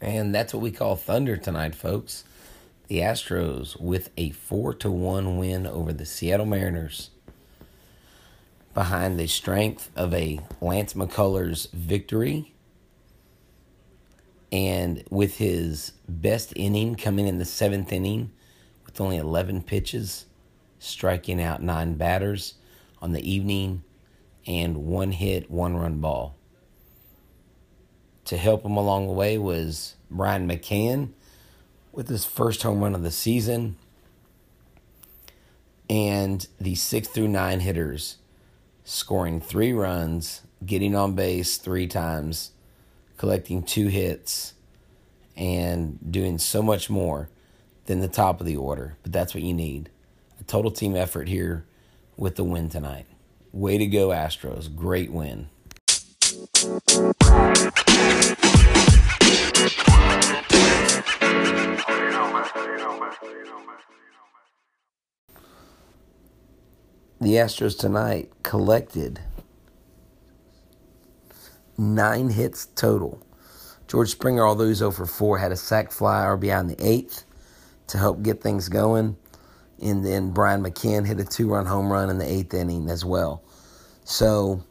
And that's what we call thunder tonight, folks. The Astros with a 4 to 1 win over the Seattle Mariners. Behind the strength of a Lance McCullers victory and with his best inning coming in the seventh inning with only 11 pitches, striking out nine batters on the evening, and one hit, one run ball. To help him along the way was Brian McCann with his first home run of the season. And the six through nine hitters scoring three runs, getting on base three times, collecting two hits, and doing so much more than the top of the order. But that's what you need a total team effort here with the win tonight. Way to go, Astros. Great win. The Astros tonight collected nine hits total. George Springer, although he's over 4, had a sac fly RBI in the eighth to help get things going. And then Brian McCann hit a two run home run in the eighth inning as well. So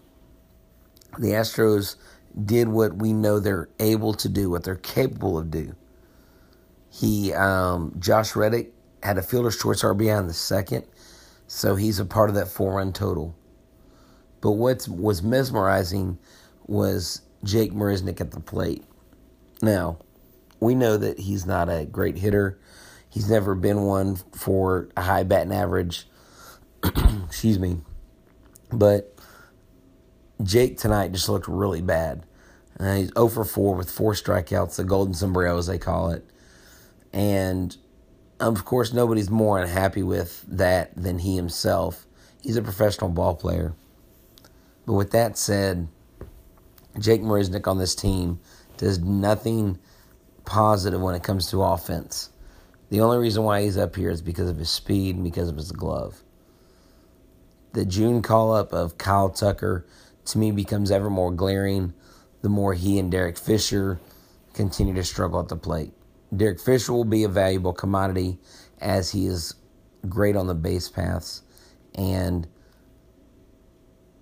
the Astros did what we know they're able to do, what they're capable of do. He, um, Josh Reddick, had a fielder's choice RBI in the second, so he's a part of that four run total. But what was mesmerizing was Jake Marisnick at the plate. Now, we know that he's not a great hitter. He's never been one for a high batting average. Excuse me. But Jake tonight just looked really bad. Uh, he's 0 for 4 with four strikeouts, the golden sombrero, as they call it. And of course, nobody's more unhappy with that than he himself. He's a professional ball player. But with that said, Jake Marisnick on this team does nothing positive when it comes to offense. The only reason why he's up here is because of his speed and because of his glove. The June call up of Kyle Tucker to me becomes ever more glaring the more he and Derek Fisher continue to struggle at the plate. Derek Fisher will be a valuable commodity as he is great on the base paths, and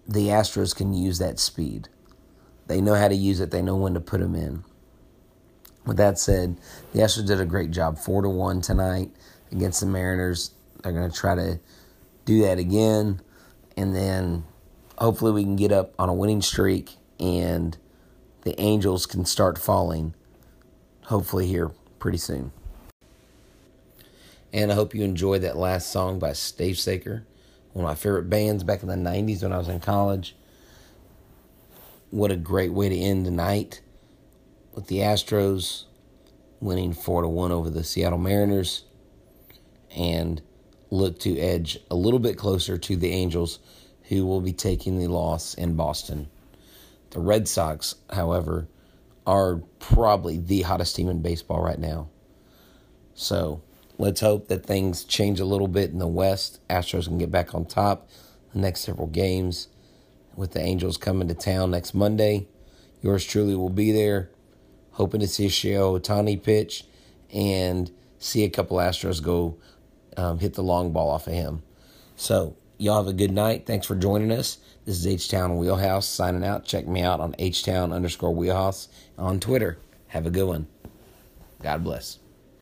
the Astros can use that speed. They know how to use it, they know when to put him in. With that said, the Astros did a great job. Four to one tonight against the Mariners. They're going to try to do that again, and then hopefully we can get up on a winning streak and the Angels can start falling. Hopefully here pretty soon. And I hope you enjoyed that last song by Stavesacre, one of my favorite bands back in the 90s when I was in college. What a great way to end the night with the Astros winning 4 to 1 over the Seattle Mariners and look to edge a little bit closer to the Angels who will be taking the loss in Boston. The Red Sox, however, are probably the hottest team in baseball right now. So let's hope that things change a little bit in the West. Astros can get back on top the next several games with the Angels coming to town next Monday. Yours truly will be there, hoping to see Shohei Ohtani pitch and see a couple Astros go um, hit the long ball off of him. So y'all have a good night. Thanks for joining us. This is H Town Wheelhouse signing out. Check me out on H Town underscore Wheelhouse on Twitter. Have a good one. God bless.